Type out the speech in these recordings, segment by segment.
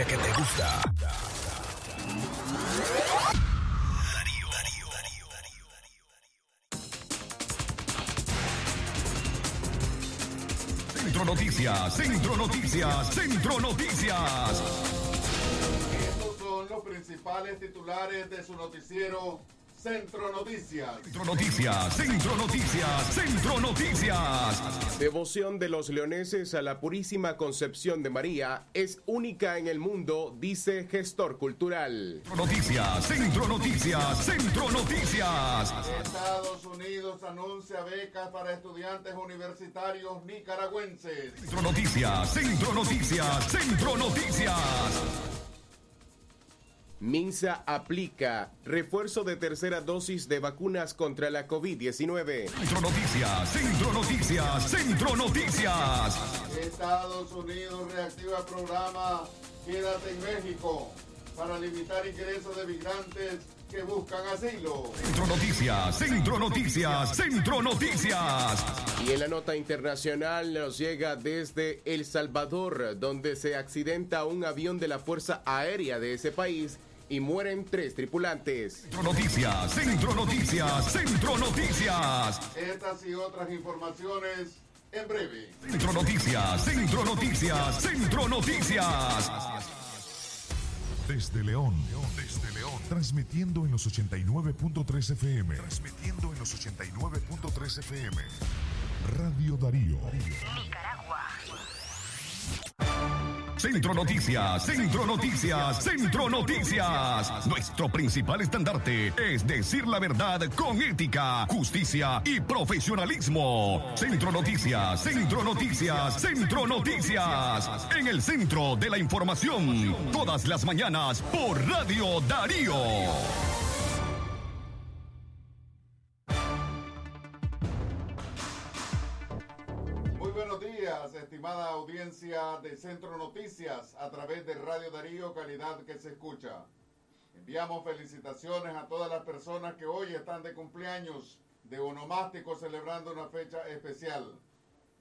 música que te gusta. Centro Noticias, Centro Noticias, Centro Noticias. Estos son los principales titulares de su noticiero Centro Noticias. Centro Noticias, Centro Noticias, Centro Noticias. Devoción de los leoneses a la Purísima Concepción de María es única en el mundo, dice gestor cultural. Centro Noticias, Centro Noticias, Centro Noticias. Estados Unidos anuncia becas para estudiantes universitarios nicaragüenses. Centro Noticias, Centro Noticias, Centro Noticias. Minsa aplica refuerzo de tercera dosis de vacunas contra la COVID-19. Centro Noticias, Centro Noticias, Centro Noticias. Estados Unidos reactiva programa Quédate en México para limitar ingresos de migrantes que buscan asilo. Centro Noticias, Centro Noticias, Centro Noticias. Y en la nota internacional nos llega desde El Salvador, donde se accidenta un avión de la Fuerza Aérea de ese país y mueren tres tripulantes. Centro Noticias, Centro Noticias, Centro Noticias. Estas y otras informaciones en breve. Centro Noticias, Centro Noticias, Centro Noticias. Desde León, desde León, transmitiendo en los 89.3 FM. Transmitiendo en los 89.3 FM. Radio Darío. Nicaragua. Centro Noticias, Centro Noticias, Centro Noticias. Nuestro principal estandarte es decir la verdad con ética, justicia y profesionalismo. Centro Noticias, Centro Noticias, Centro Noticias. En el centro de la información, todas las mañanas por Radio Darío. Estimada audiencia de Centro Noticias a través de Radio Darío, calidad que se escucha. Enviamos felicitaciones a todas las personas que hoy están de cumpleaños de onomástico celebrando una fecha especial.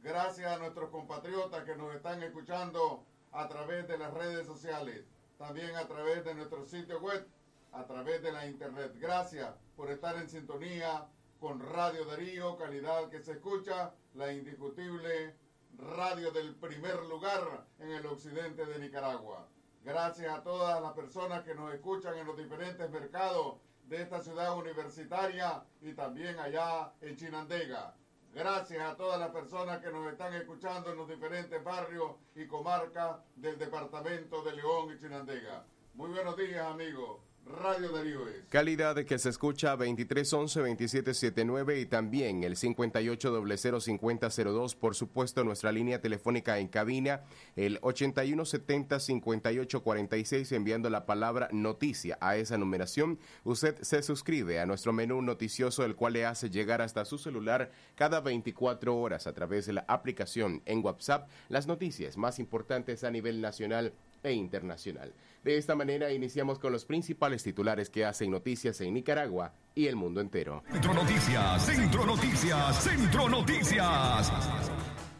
Gracias a nuestros compatriotas que nos están escuchando a través de las redes sociales, también a través de nuestro sitio web, a través de la internet. Gracias por estar en sintonía con Radio Darío, calidad que se escucha, la indiscutible radio del primer lugar en el occidente de Nicaragua. Gracias a todas las personas que nos escuchan en los diferentes mercados de esta ciudad universitaria y también allá en Chinandega. Gracias a todas las personas que nos están escuchando en los diferentes barrios y comarcas del departamento de León y Chinandega. Muy buenos días, amigos. Radio Darío es. Calidad que se escucha 2311-2779 y también el 5800-5002. Por supuesto, nuestra línea telefónica en cabina, el 8170-5846, enviando la palabra noticia a esa numeración. Usted se suscribe a nuestro menú noticioso, el cual le hace llegar hasta su celular cada 24 horas a través de la aplicación en WhatsApp las noticias más importantes a nivel nacional e internacional. De esta manera iniciamos con los principales titulares que hacen noticias en Nicaragua y el mundo entero. Centro Noticias, Centro Noticias, Centro Noticias.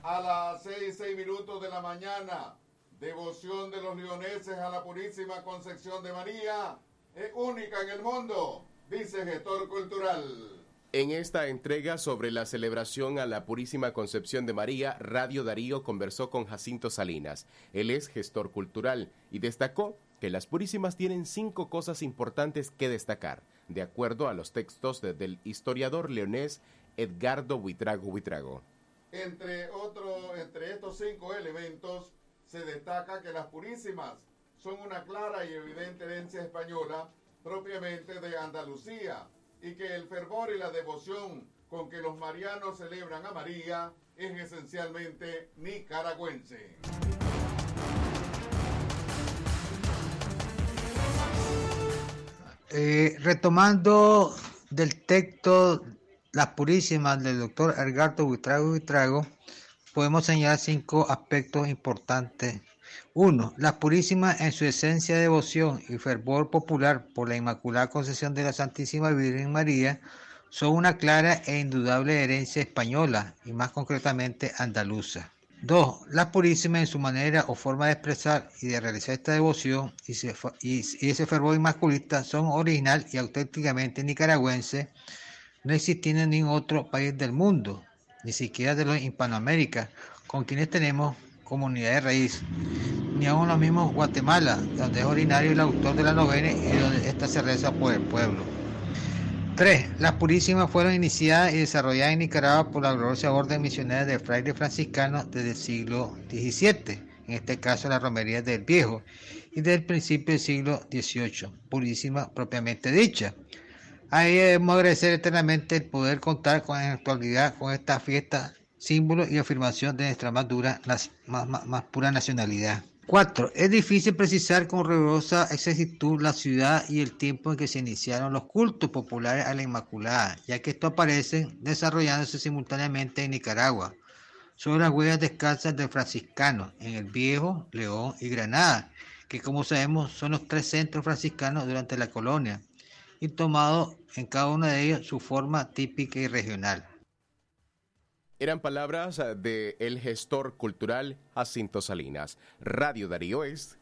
A las seis, seis minutos de la mañana, devoción de los leoneses a la Purísima Concepción de María es única en el mundo, dice gestor cultural. En esta entrega sobre la celebración a la Purísima Concepción de María, Radio Darío conversó con Jacinto Salinas. Él es gestor cultural y destacó que las Purísimas tienen cinco cosas importantes que destacar, de acuerdo a los textos de- del historiador leonés Edgardo Buitrago Buitrago. Entre, otro, entre estos cinco elementos se destaca que las Purísimas son una clara y evidente herencia española propiamente de Andalucía y que el fervor y la devoción con que los marianos celebran a María es esencialmente nicaragüense. Eh, retomando del texto Las Purísimas del doctor Edgardo Buitrago Buitrago, podemos señalar cinco aspectos importantes. Uno, las Purísimas en su esencia de devoción y fervor popular por la Inmaculada Concepción de la Santísima Virgen María son una clara e indudable herencia española y más concretamente andaluza. 2. La Purísima en su manera o forma de expresar y de realizar esta devoción y, ese fervor inmaculista son original y auténticamente nicaragüenses, no existiendo en ningún otro país del mundo, ni siquiera de los Hispanoamérica, con quienes tenemos comunidad de raíz, ni aún los mismos Guatemala, donde es originario el autor de la novena y donde esta se reza por el pueblo. 3. Las purísimas fueron iniciadas y desarrolladas en Nicaragua por la gloriosa orden misionera de frailes franciscanos desde el siglo XVII, en este caso la romería del Viejo, y desde el principio del siglo XVIII, purísima propiamente dicha. Ahí debemos agradecer eternamente el poder contar con en actualidad con esta fiesta, símbolo y afirmación de nuestra más dura, más, más pura nacionalidad. 4. Es difícil precisar con rigurosa exactitud la ciudad y el tiempo en que se iniciaron los cultos populares a la Inmaculada, ya que estos aparecen desarrollándose simultáneamente en Nicaragua, sobre las huellas descalzas de franciscanos en el Viejo, León y Granada, que como sabemos son los tres centros franciscanos durante la colonia, y tomado en cada uno de ellos su forma típica y regional. Eran palabras eh, del el gestor cultural Jacinto Salinas. Radio Darío es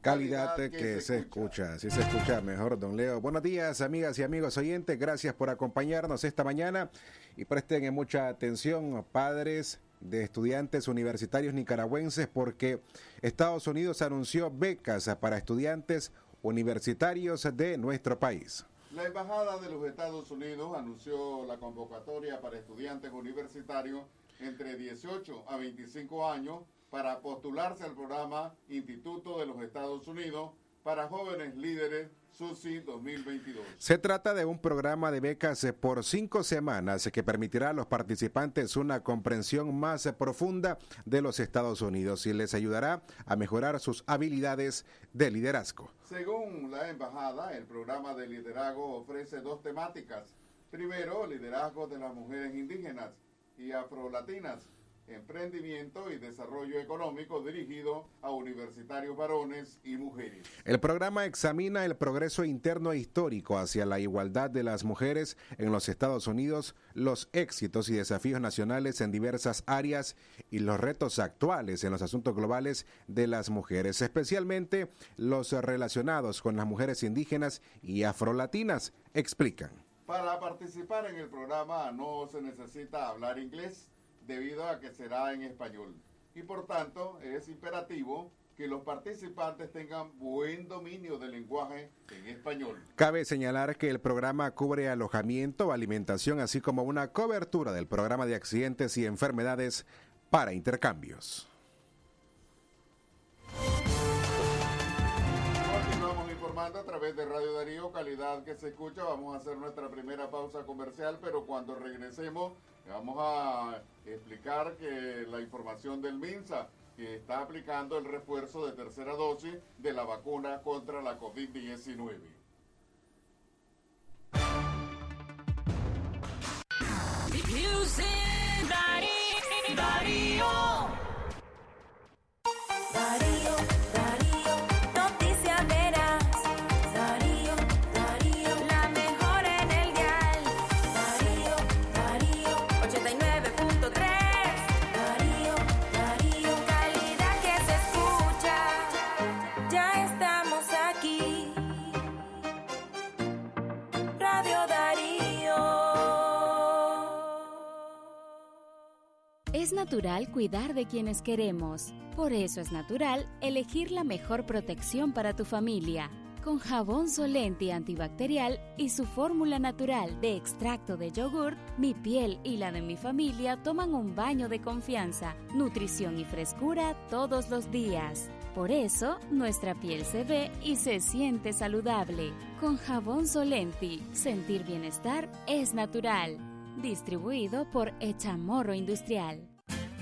calidad que, se, escucha. Si se escucha mejor, don Leo. Buenos días, amigas y amigos oyentes. Gracias por acompañarnos esta mañana y presten mucha atención, padres de estudiantes universitarios nicaragüenses, porque Estados Unidos anunció becas para estudiantes universitarios de nuestro país. La Embajada de los Estados Unidos anunció la convocatoria para estudiantes universitarios entre 18 a 25 años para postularse al programa Instituto de los Estados Unidos para jóvenes líderes SUSI 2022. Se trata de un programa de becas por cinco semanas que permitirá a los participantes una comprensión más profunda de los Estados Unidos y les ayudará a mejorar sus habilidades de liderazgo. Según la embajada, el programa de liderazgo ofrece dos temáticas. Primero, liderazgo de las mujeres indígenas y afrolatinas emprendimiento y desarrollo económico dirigido a universitarios varones y mujeres. El programa examina el progreso interno e histórico hacia la igualdad de las mujeres en los Estados Unidos, los éxitos y desafíos nacionales en diversas áreas y los retos actuales en los asuntos globales de las mujeres, especialmente los relacionados con las mujeres indígenas y afrolatinas, explican. Para participar en el programa no se necesita hablar inglés debido a que será en español. Y por tanto es imperativo que los participantes tengan buen dominio del lenguaje en español. Cabe señalar que el programa cubre alojamiento, alimentación, así como una cobertura del programa de accidentes y enfermedades para intercambios. Continuamos informando a través de Radio Darío, calidad que se escucha. Vamos a hacer nuestra primera pausa comercial, pero cuando regresemos Vamos a explicar que la información del MINSA, que está aplicando el refuerzo de tercera dosis de la vacuna contra la COVID-19. Natural cuidar de quienes queremos. Por eso es natural elegir la mejor protección para tu familia. Con jabón Solenti antibacterial y su fórmula natural de extracto de yogur, mi piel y la de mi familia toman un baño de confianza, nutrición y frescura todos los días. Por eso, nuestra piel se ve y se siente saludable. Con jabón Solenti, sentir bienestar es natural. Distribuido por Echamorro Industrial.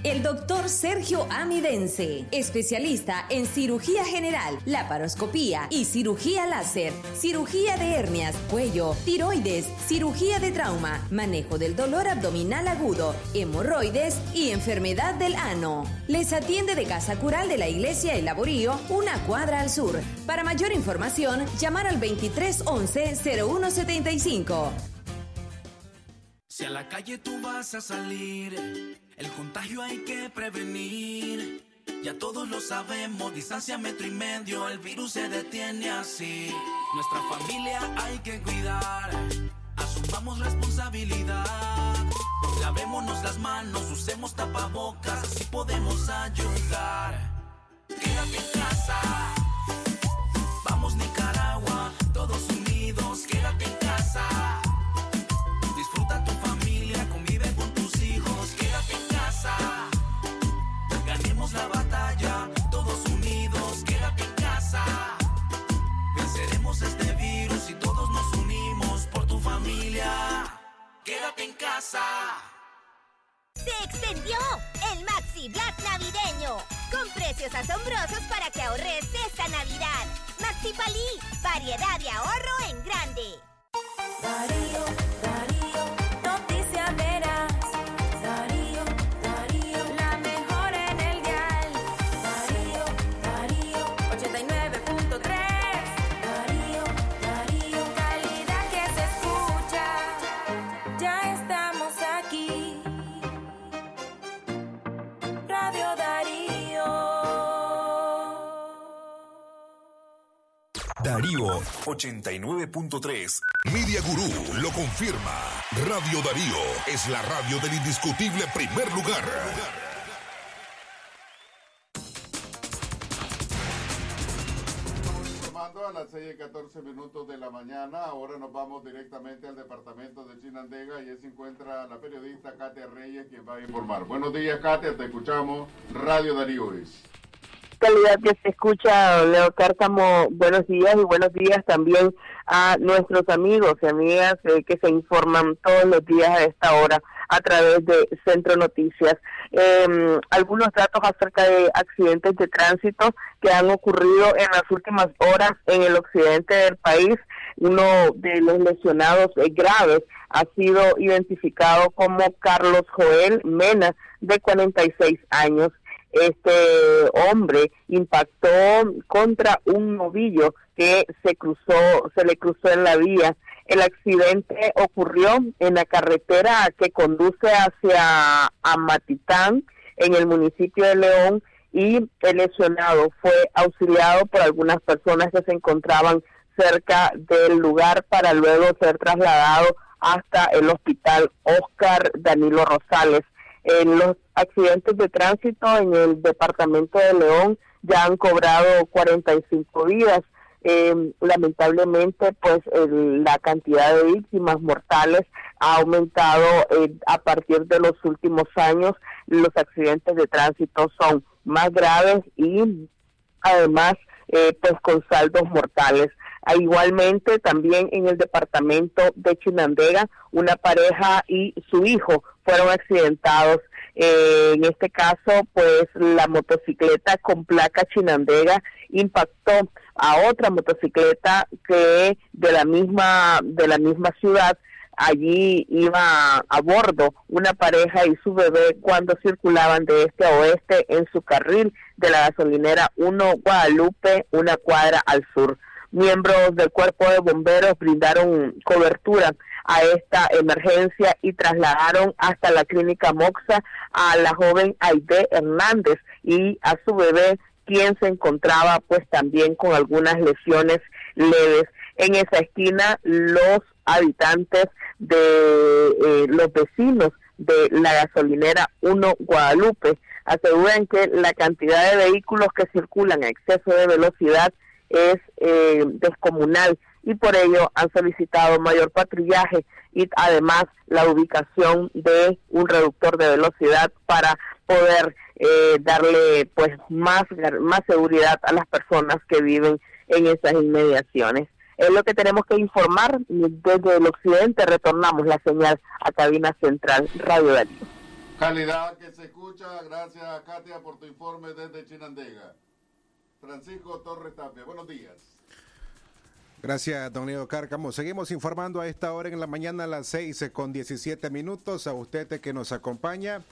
El doctor Sergio Amidense, especialista en cirugía general, laparoscopía y cirugía láser, cirugía de hernias, cuello, tiroides, cirugía de trauma, manejo del dolor abdominal agudo, hemorroides y enfermedad del ano. Les atiende de Casa Cural de la Iglesia El Laborío, una cuadra al sur. Para mayor información, llamar al 2311 0175. Si a la calle tú vas a salir, el contagio hay que prevenir. Ya todos lo sabemos, distancia metro y medio, el virus se detiene así. Nuestra familia hay que cuidar, asumamos responsabilidad. Lavémonos las manos, usemos tapabocas, así podemos ayudar. Quédate en casa, 89.3. Media Gurú lo confirma. Radio Darío es la radio del indiscutible primer lugar. Informando a las 6 y 14 minutos de la mañana. Ahora nos vamos directamente al departamento de Chinandega y ahí se encuentra la periodista Katia Reyes quien va a informar. Buenos días, Katia, te escuchamos. Radio Darío es. Calidad que se escucha, Leo Cárcamo, buenos días y buenos días también a nuestros amigos y amigas eh, que se informan todos los días a esta hora a través de Centro Noticias. Eh, algunos datos acerca de accidentes de tránsito que han ocurrido en las últimas horas en el occidente del país. Uno de los lesionados eh, graves ha sido identificado como Carlos Joel Mena, de 46 años este hombre impactó contra un novillo que se cruzó, se le cruzó en la vía. El accidente ocurrió en la carretera que conduce hacia Amatitán, en el municipio de León, y el lesionado fue auxiliado por algunas personas que se encontraban cerca del lugar para luego ser trasladado hasta el hospital Oscar Danilo Rosales. En los accidentes de tránsito en el departamento de León ya han cobrado 45 vidas. Eh, lamentablemente, pues el- la cantidad de víctimas mortales ha aumentado eh, a partir de los últimos años. Los accidentes de tránsito son más graves y además eh, pues con saldos mortales. Ah, Igualmente también en el departamento de Chinandega, una pareja y su hijo fueron accidentados. Eh, en este caso, pues la motocicleta con placa Chinandega impactó a otra motocicleta que de la misma de la misma ciudad allí iba a bordo una pareja y su bebé cuando circulaban de este a oeste en su carril de la gasolinera 1 Guadalupe, una cuadra al sur. Miembros del cuerpo de bomberos brindaron cobertura a esta emergencia y trasladaron hasta la clínica Moxa a la joven Aide Hernández y a su bebé quien se encontraba pues también con algunas lesiones leves. En esa esquina los habitantes de eh, los vecinos de la gasolinera 1 Guadalupe aseguran que la cantidad de vehículos que circulan a exceso de velocidad es eh, descomunal y por ello han solicitado mayor patrullaje y además la ubicación de un reductor de velocidad para poder eh, darle pues más más seguridad a las personas que viven en esas inmediaciones. Es lo que tenemos que informar desde el occidente. Retornamos la señal a cabina central Radio Darío. Calidad que se escucha. Gracias, Katia, por tu informe desde Chinandega. Francisco Torres Tapia, buenos días. Gracias, don Leo Cárcamo. Seguimos informando a esta hora en la mañana a las 6 con 17 minutos. A usted que nos acompaña.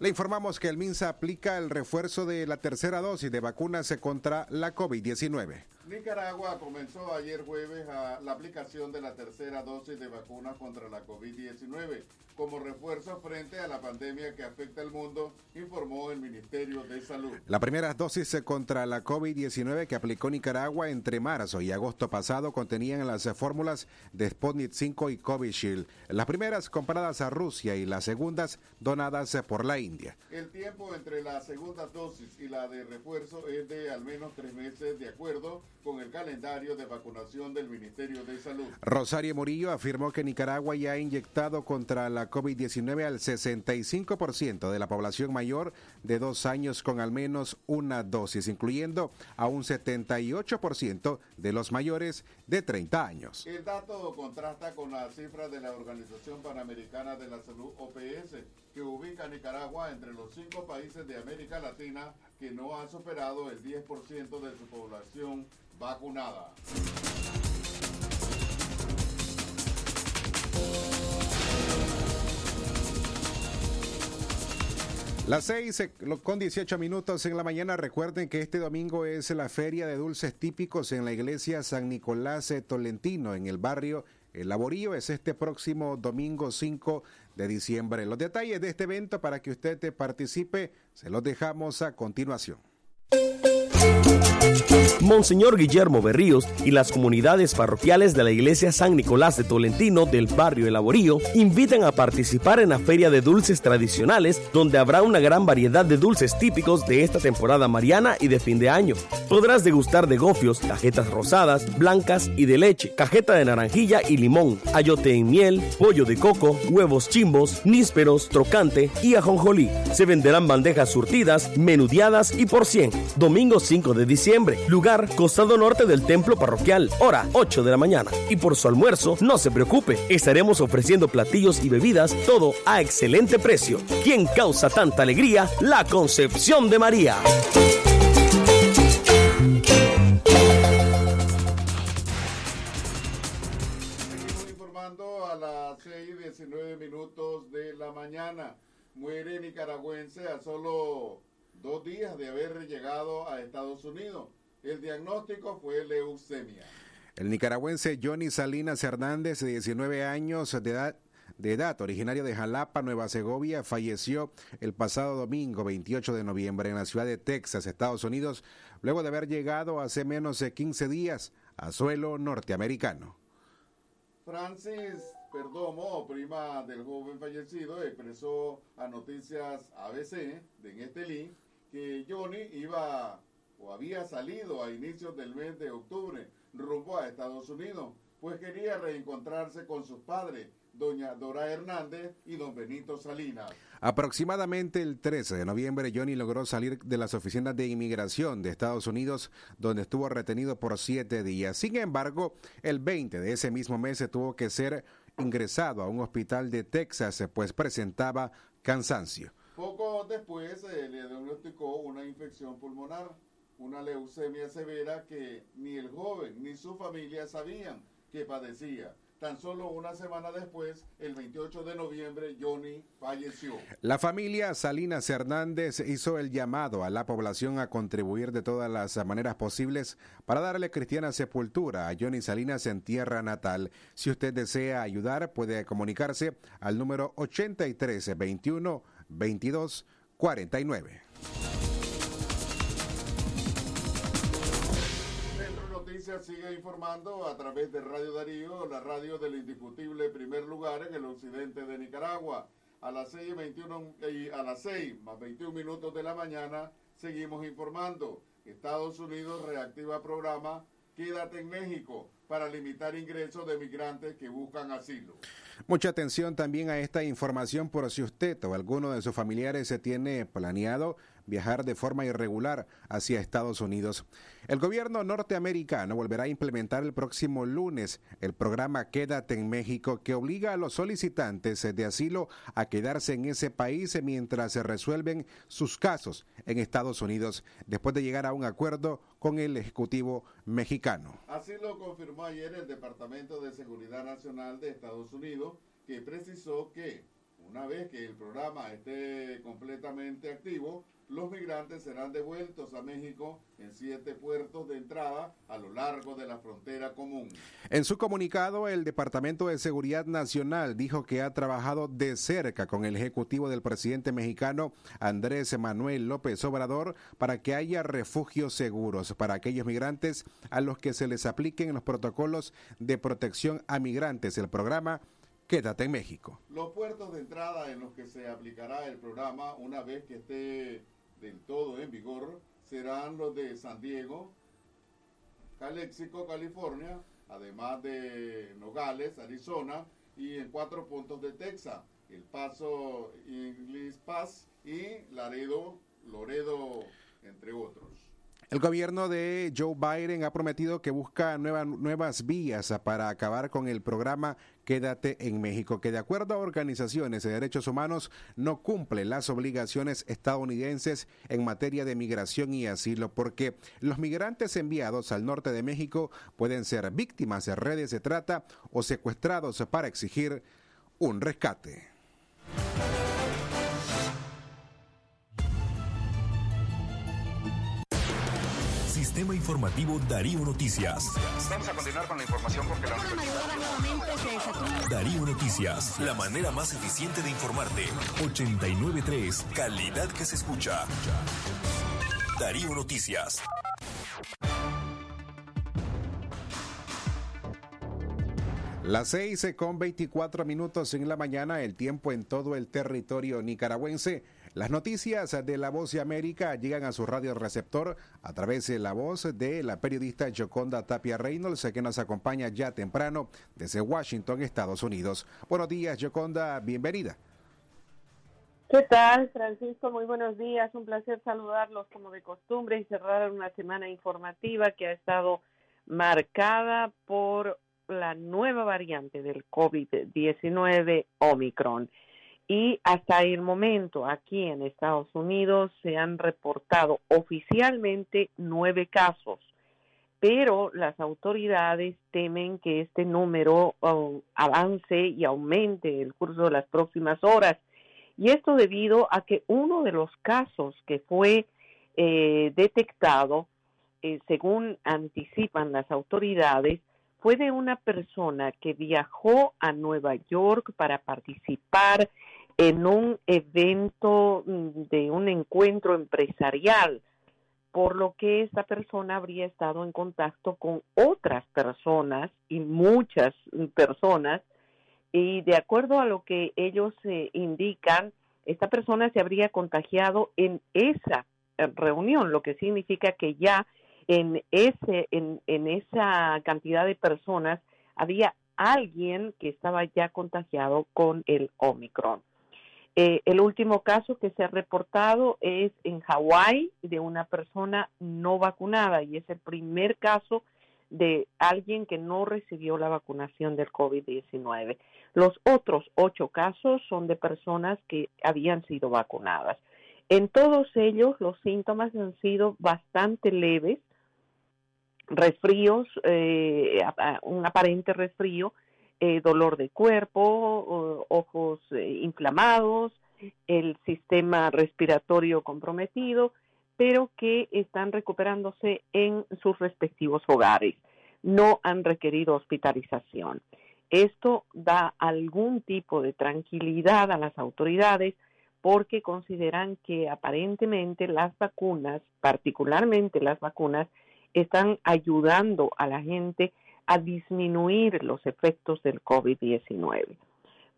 Le informamos que el MINSA aplica el refuerzo de la tercera dosis de vacunas contra la COVID-19. Nicaragua comenzó ayer jueves a la aplicación de la tercera dosis de vacunas contra la COVID-19 como refuerzo frente a la pandemia que afecta al mundo, informó el Ministerio de Salud. La primera dosis contra la COVID-19 que aplicó Nicaragua entre marzo y agosto pasado contenían las fórmulas de Sputnik 5 y Covishield. Las primeras compradas a Rusia y las segundas donadas por la India. El tiempo entre la segunda dosis y la de refuerzo es de al menos tres meses, de acuerdo con el calendario de vacunación del Ministerio de Salud. Rosario Murillo afirmó que Nicaragua ya ha inyectado contra la COVID-19 al 65% de la población mayor de dos años con al menos una dosis, incluyendo a un 78% de los mayores de 30 años. El dato contrasta con las cifras de la Organización Panamericana de la Salud, OPS, que ubica a Nicaragua entre los cinco países de América Latina que no ha superado el 10% de su población vacunada. Las 6 eh, con 18 minutos en la mañana. Recuerden que este domingo es la feria de dulces típicos en la iglesia San Nicolás de Tolentino, en el barrio El Laborío. Es este próximo domingo 5 de diciembre. Los detalles de este evento para que usted te participe se los dejamos a continuación. Monseñor Guillermo Berríos y las comunidades parroquiales de la iglesia San Nicolás de Tolentino del barrio El Laborío invitan a participar en la Feria de Dulces Tradicionales, donde habrá una gran variedad de dulces típicos de esta temporada mariana y de fin de año. Podrás degustar de gofios, cajetas rosadas, blancas y de leche, cajeta de naranjilla y limón, ayote en miel, pollo de coco, huevos chimbos, nísperos, trocante y ajonjolí. Se venderán bandejas surtidas, menudeadas y por 100. Domingo 5 de diciembre. Lugar, costado norte del templo parroquial. Hora, 8 de la mañana. Y por su almuerzo, no se preocupe. Estaremos ofreciendo platillos y bebidas, todo a excelente precio. ¿Quién causa tanta alegría? La Concepción de María. Seguimos informando a las 6 y 19 minutos de la mañana. Muere nicaragüense a solo dos días de haber llegado a Estados Unidos. El diagnóstico fue leucemia. El nicaragüense Johnny Salinas Hernández, de 19 años de edad, de edad, originario de Jalapa, Nueva Segovia, falleció el pasado domingo 28 de noviembre en la ciudad de Texas, Estados Unidos, luego de haber llegado hace menos de 15 días a suelo norteamericano. Francis Perdomo, prima del joven fallecido, expresó a Noticias ABC de en este link que Johnny iba o había salido a inicios del mes de octubre rumbo a Estados Unidos, pues quería reencontrarse con sus padres, doña Dora Hernández y don Benito Salinas. Aproximadamente el 13 de noviembre, Johnny logró salir de las oficinas de inmigración de Estados Unidos, donde estuvo retenido por siete días. Sin embargo, el 20 de ese mismo mes se tuvo que ser ingresado a un hospital de Texas, pues presentaba cansancio. Poco después se le diagnosticó una infección pulmonar, una leucemia severa que ni el joven ni su familia sabían que padecía. Tan solo una semana después, el 28 de noviembre, Johnny falleció. La familia Salinas Hernández hizo el llamado a la población a contribuir de todas las maneras posibles para darle cristiana sepultura a Johnny Salinas en tierra natal. Si usted desea ayudar, puede comunicarse al número 8321 2249. Centro Noticias sigue informando a través de Radio Darío, la radio del indiscutible primer lugar en el occidente de Nicaragua. A las 6 y 21 y a las 6 más 21 minutos de la mañana seguimos informando. Estados Unidos reactiva programa Quédate en México para limitar ingresos de migrantes que buscan asilo. Mucha atención también a esta información por si usted o alguno de sus familiares se tiene planeado viajar de forma irregular hacia Estados Unidos. El gobierno norteamericano volverá a implementar el próximo lunes el programa Quédate en México que obliga a los solicitantes de asilo a quedarse en ese país mientras se resuelven sus casos en Estados Unidos después de llegar a un acuerdo con el Ejecutivo mexicano. Así lo confirmó ayer el Departamento de Seguridad Nacional de Estados Unidos, que precisó que una vez que el programa esté completamente activo, los migrantes serán devueltos a México en siete puertos de entrada a lo largo de la frontera común. En su comunicado, el Departamento de Seguridad Nacional dijo que ha trabajado de cerca con el ejecutivo del presidente mexicano Andrés Manuel López Obrador para que haya refugios seguros para aquellos migrantes a los que se les apliquen los protocolos de protección a migrantes. El programa Quédate en México. Los puertos de entrada en los que se aplicará el programa una vez que esté del todo en vigor serán los de San Diego, Calexico, California, además de Nogales, Arizona, y en cuatro puntos de Texas, El Paso, English Pass y Laredo, Loredo, entre otros. El gobierno de Joe Biden ha prometido que busca nueva, nuevas vías para acabar con el programa Quédate en México, que de acuerdo a organizaciones de derechos humanos no cumple las obligaciones estadounidenses en materia de migración y asilo, porque los migrantes enviados al norte de México pueden ser víctimas de redes de trata o secuestrados para exigir un rescate. Sistema Informativo Darío Noticias. Vamos a continuar con la información porque la Darío Noticias, la manera más eficiente de informarte. 893, calidad que se escucha. Darío Noticias. Las seis con 24 minutos en la mañana, el tiempo en todo el territorio nicaragüense. Las noticias de La Voz de América llegan a su radio receptor a través de la voz de la periodista Joconda Tapia Reynolds, que nos acompaña ya temprano desde Washington, Estados Unidos. Buenos días, Joconda, bienvenida. ¿Qué tal, Francisco? Muy buenos días. Un placer saludarlos como de costumbre y cerrar una semana informativa que ha estado marcada por la nueva variante del COVID-19 Omicron y hasta el momento aquí en Estados Unidos se han reportado oficialmente nueve casos, pero las autoridades temen que este número um, avance y aumente el curso de las próximas horas. Y esto debido a que uno de los casos que fue eh, detectado, eh, según anticipan las autoridades, fue de una persona que viajó a Nueva York para participar en un evento mm, de un encuentro empresarial, por lo que esta persona habría estado en contacto con otras personas y muchas mm, personas, y de acuerdo a lo que ellos eh, indican, esta persona se habría contagiado en esa eh, reunión, lo que significa que ya en ese en, en esa cantidad de personas había alguien que estaba ya contagiado con el Omicron. Eh, el último caso que se ha reportado es en Hawái de una persona no vacunada y es el primer caso de alguien que no recibió la vacunación del COVID-19. Los otros ocho casos son de personas que habían sido vacunadas. En todos ellos los síntomas han sido bastante leves, resfríos, eh, un aparente resfrío, eh, dolor de cuerpo, ojos eh, inflamados, el sistema respiratorio comprometido, pero que están recuperándose en sus respectivos hogares. No han requerido hospitalización. Esto da algún tipo de tranquilidad a las autoridades porque consideran que aparentemente las vacunas, particularmente las vacunas, están ayudando a la gente a disminuir los efectos del COVID-19.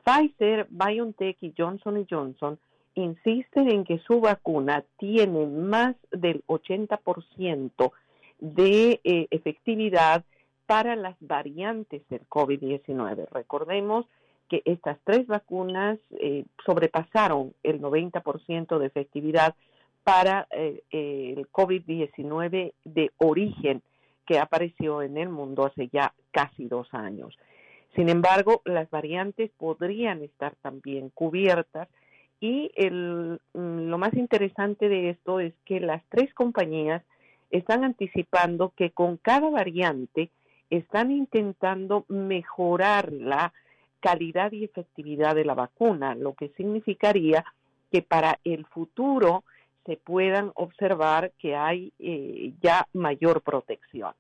Pfizer, BioNTech y Johnson Johnson insisten en que su vacuna tiene más del 80% de eh, efectividad para las variantes del COVID-19. Recordemos que estas tres vacunas eh, sobrepasaron el 90% de efectividad para eh, el COVID-19 de origen que apareció en el mundo hace ya casi dos años. Sin embargo, las variantes podrían estar también cubiertas y mm, lo más interesante de esto es que las tres compañías están anticipando que con cada variante están intentando mejorar la calidad y efectividad de la vacuna, lo que significaría que para el futuro se puedan observar que hay eh, ya mayor protección.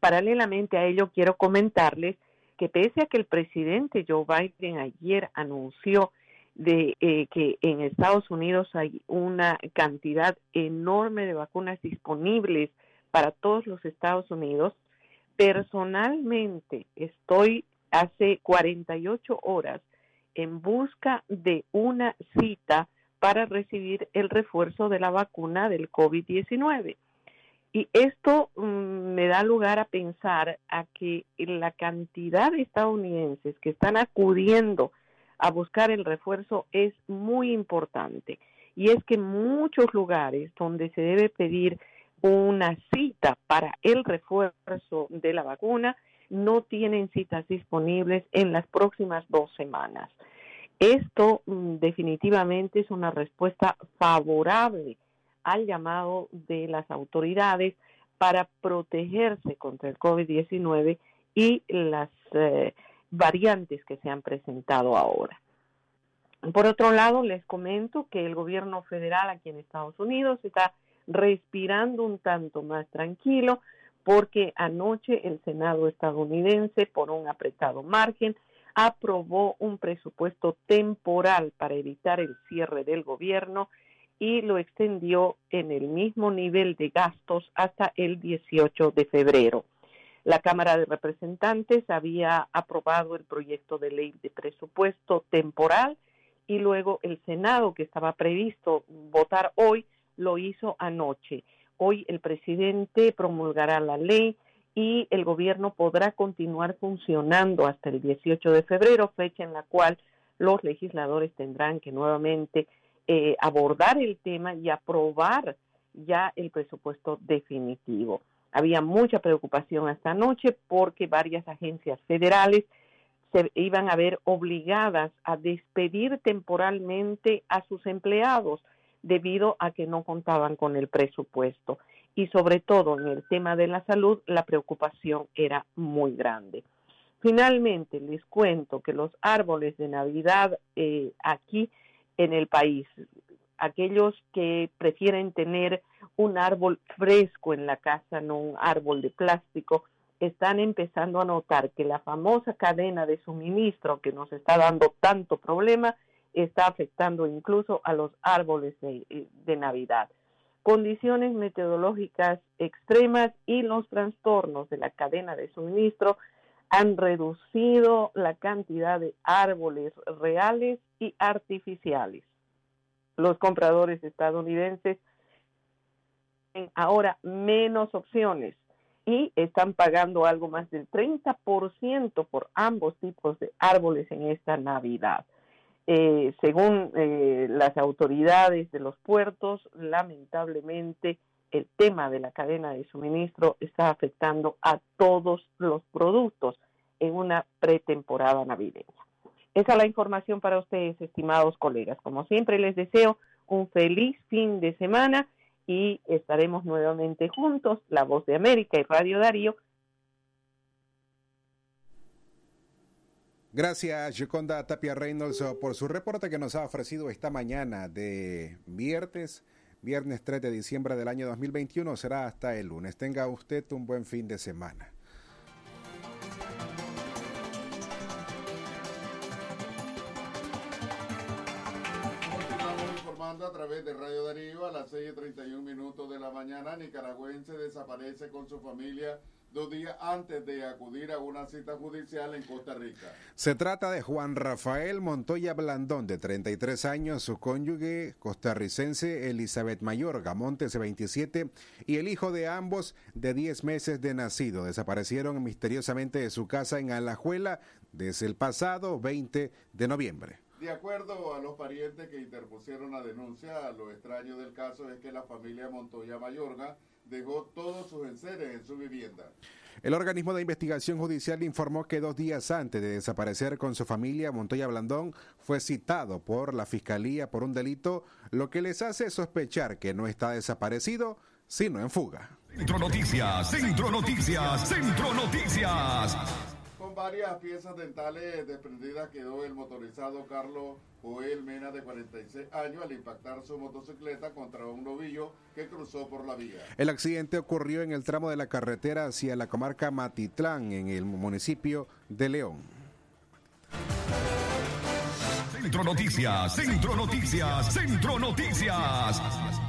Paralelamente a ello, quiero comentarles que pese a que el presidente Joe Biden ayer anunció de eh, que en Estados Unidos hay una cantidad enorme de vacunas disponibles para todos los Estados Unidos, personalmente estoy hace 48 horas en busca de una cita para recibir el refuerzo de la vacuna del COVID-19. Y esto mm, me da lugar a pensar a que la cantidad de estadounidenses que están acudiendo a buscar el refuerzo es muy importante. Y es que muchos lugares donde se debe pedir una cita para el refuerzo de la vacuna no tienen citas disponibles en las próximas dos semanas. Esto mm, definitivamente es una respuesta favorable al llamado de las autoridades para protegerse contra el COVID-19 y las eh, variantes que se han presentado ahora. Por otro lado, les comento que el gobierno federal aquí en Estados Unidos está respirando un tanto más tranquilo porque anoche el Senado estadounidense, por un apretado margen, aprobó un presupuesto temporal para evitar el cierre del gobierno y lo extendió en el mismo nivel de gastos hasta el 18 de febrero. La Cámara de Representantes había aprobado el proyecto de ley de presupuesto temporal y luego el Senado, que estaba previsto votar hoy, lo hizo anoche. Hoy el presidente promulgará la ley y el gobierno podrá continuar funcionando hasta el 18 de febrero, fecha en la cual los legisladores tendrán que nuevamente eh, abordar el tema y aprobar ya el presupuesto definitivo. Había mucha preocupación esta noche porque varias agencias federales se iban a ver obligadas a despedir temporalmente a sus empleados debido a que no contaban con el presupuesto. Y sobre todo en el tema de la salud, la preocupación era muy grande. Finalmente, les cuento que los árboles de Navidad eh, aquí en el país, aquellos que prefieren tener un árbol fresco en la casa, no un árbol de plástico, están empezando a notar que la famosa cadena de suministro que nos está dando tanto problema está afectando incluso a los árboles de, de Navidad. Condiciones meteorológicas extremas y los trastornos de la cadena de suministro han reducido la cantidad de árboles reales y artificiales. Los compradores estadounidenses tienen ahora menos opciones y están pagando algo más del 30% por ambos tipos de árboles en esta Navidad. Eh, según eh, las autoridades de los puertos, lamentablemente el tema de la cadena de suministro está afectando a todos los productos en una pretemporada navideña. Esa es la información para ustedes, estimados colegas. Como siempre, les deseo un feliz fin de semana y estaremos nuevamente juntos, La Voz de América y Radio Darío. Gracias, Yoconda Tapia Reynolds, por su reporte que nos ha ofrecido esta mañana de viernes, viernes 3 de diciembre del año 2021. Será hasta el lunes. Tenga usted un buen fin de semana. a través de Radio Darío a las 6 y 31 minutos de la mañana. Nicaragüense desaparece con su familia dos días antes de acudir a una cita judicial en Costa Rica. Se trata de Juan Rafael Montoya Blandón, de 33 años, su cónyuge costarricense Elizabeth Mayor Gamontes, de 27, y el hijo de ambos, de 10 meses de nacido. Desaparecieron misteriosamente de su casa en Alajuela desde el pasado 20 de noviembre. De acuerdo a los parientes que interpusieron la denuncia, lo extraño del caso es que la familia Montoya Mayorga dejó todos sus enseres en su vivienda. El organismo de investigación judicial informó que dos días antes de desaparecer con su familia, Montoya Blandón fue citado por la fiscalía por un delito, lo que les hace sospechar que no está desaparecido, sino en fuga. Centro Noticias, Centro Noticias, Centro Noticias Varias piezas dentales desprendidas quedó el motorizado Carlos Joel Mena de 46 años al impactar su motocicleta contra un novillo que cruzó por la vía. El accidente ocurrió en el tramo de la carretera hacia la comarca Matitlán, en el municipio de León. Centro Noticias, Centro Noticias, Centro Noticias.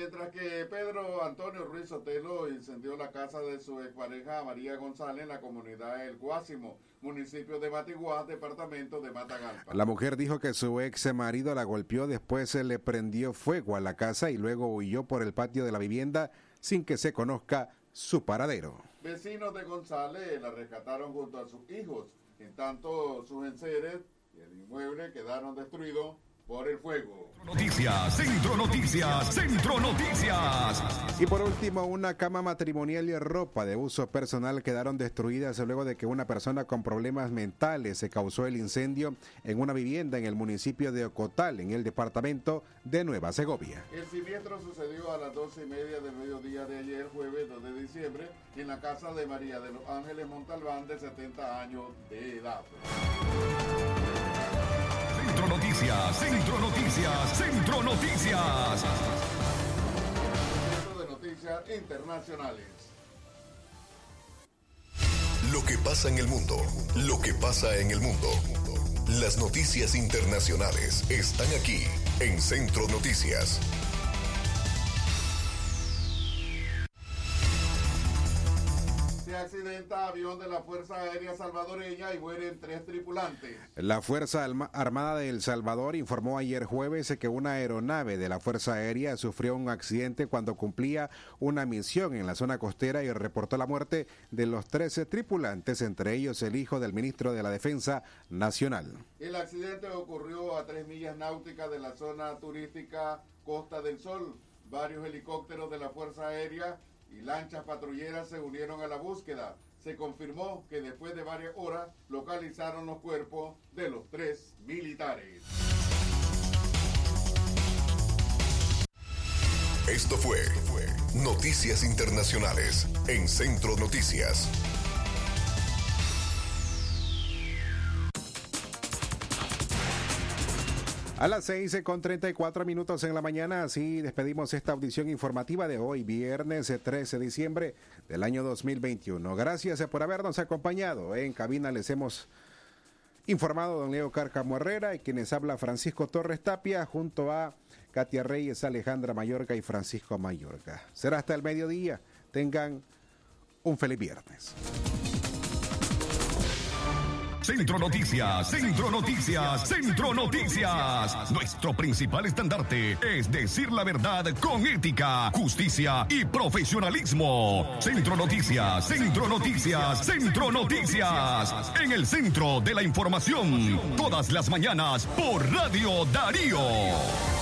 Mientras que Pedro Antonio Ruiz Sotelo incendió la casa de su expareja María González en la comunidad El Guásimo, municipio de Batiguá, departamento de Matagalpa. La mujer dijo que su ex marido la golpeó, después se le prendió fuego a la casa y luego huyó por el patio de la vivienda sin que se conozca su paradero. Vecinos de González la rescataron junto a sus hijos. En tanto, sus enseres y el inmueble quedaron destruidos por el fuego. Noticias, Centro Noticias, Centro Noticias. Y por último, una cama matrimonial y ropa de uso personal quedaron destruidas luego de que una persona con problemas mentales se causó el incendio en una vivienda en el municipio de Ocotal, en el departamento de Nueva Segovia. El siniestro sucedió a las doce y media del mediodía de ayer, jueves 2 de diciembre, en la casa de María de los Ángeles Montalbán, de 70 años de edad. Centro Noticias, Centro Noticias, Centro Noticias. Centro de Noticias Internacionales. Lo que pasa en el mundo, lo que pasa en el mundo. Las noticias internacionales están aquí en Centro Noticias. Avión de la Fuerza Aérea Salvadoreña y mueren tres tripulantes. La Fuerza Armada de El Salvador informó ayer jueves que una aeronave de la Fuerza Aérea sufrió un accidente cuando cumplía una misión en la zona costera y reportó la muerte de los 13 tripulantes, entre ellos el hijo del ministro de la Defensa Nacional. El accidente ocurrió a tres millas náuticas de la zona turística Costa del Sol. Varios helicópteros de la Fuerza Aérea y lanchas patrulleras se unieron a la búsqueda. Se confirmó que después de varias horas localizaron los cuerpos de los tres militares. Esto fue Noticias Internacionales en Centro Noticias. A las 6 con 34 minutos en la mañana, así despedimos esta audición informativa de hoy, viernes 13 de diciembre del año 2021. Gracias por habernos acompañado. En cabina les hemos informado don Leo Cárcamo Herrera y quienes habla Francisco Torres Tapia junto a Katia Reyes, Alejandra Mayorga y Francisco Mayorga. Será hasta el mediodía. Tengan un feliz viernes. Centro Noticias, Centro Noticias, Centro Noticias. Nuestro principal estandarte es decir la verdad con ética, justicia y profesionalismo. Centro Noticias, Centro Noticias, Centro Noticias. En el centro de la información, todas las mañanas por Radio Darío.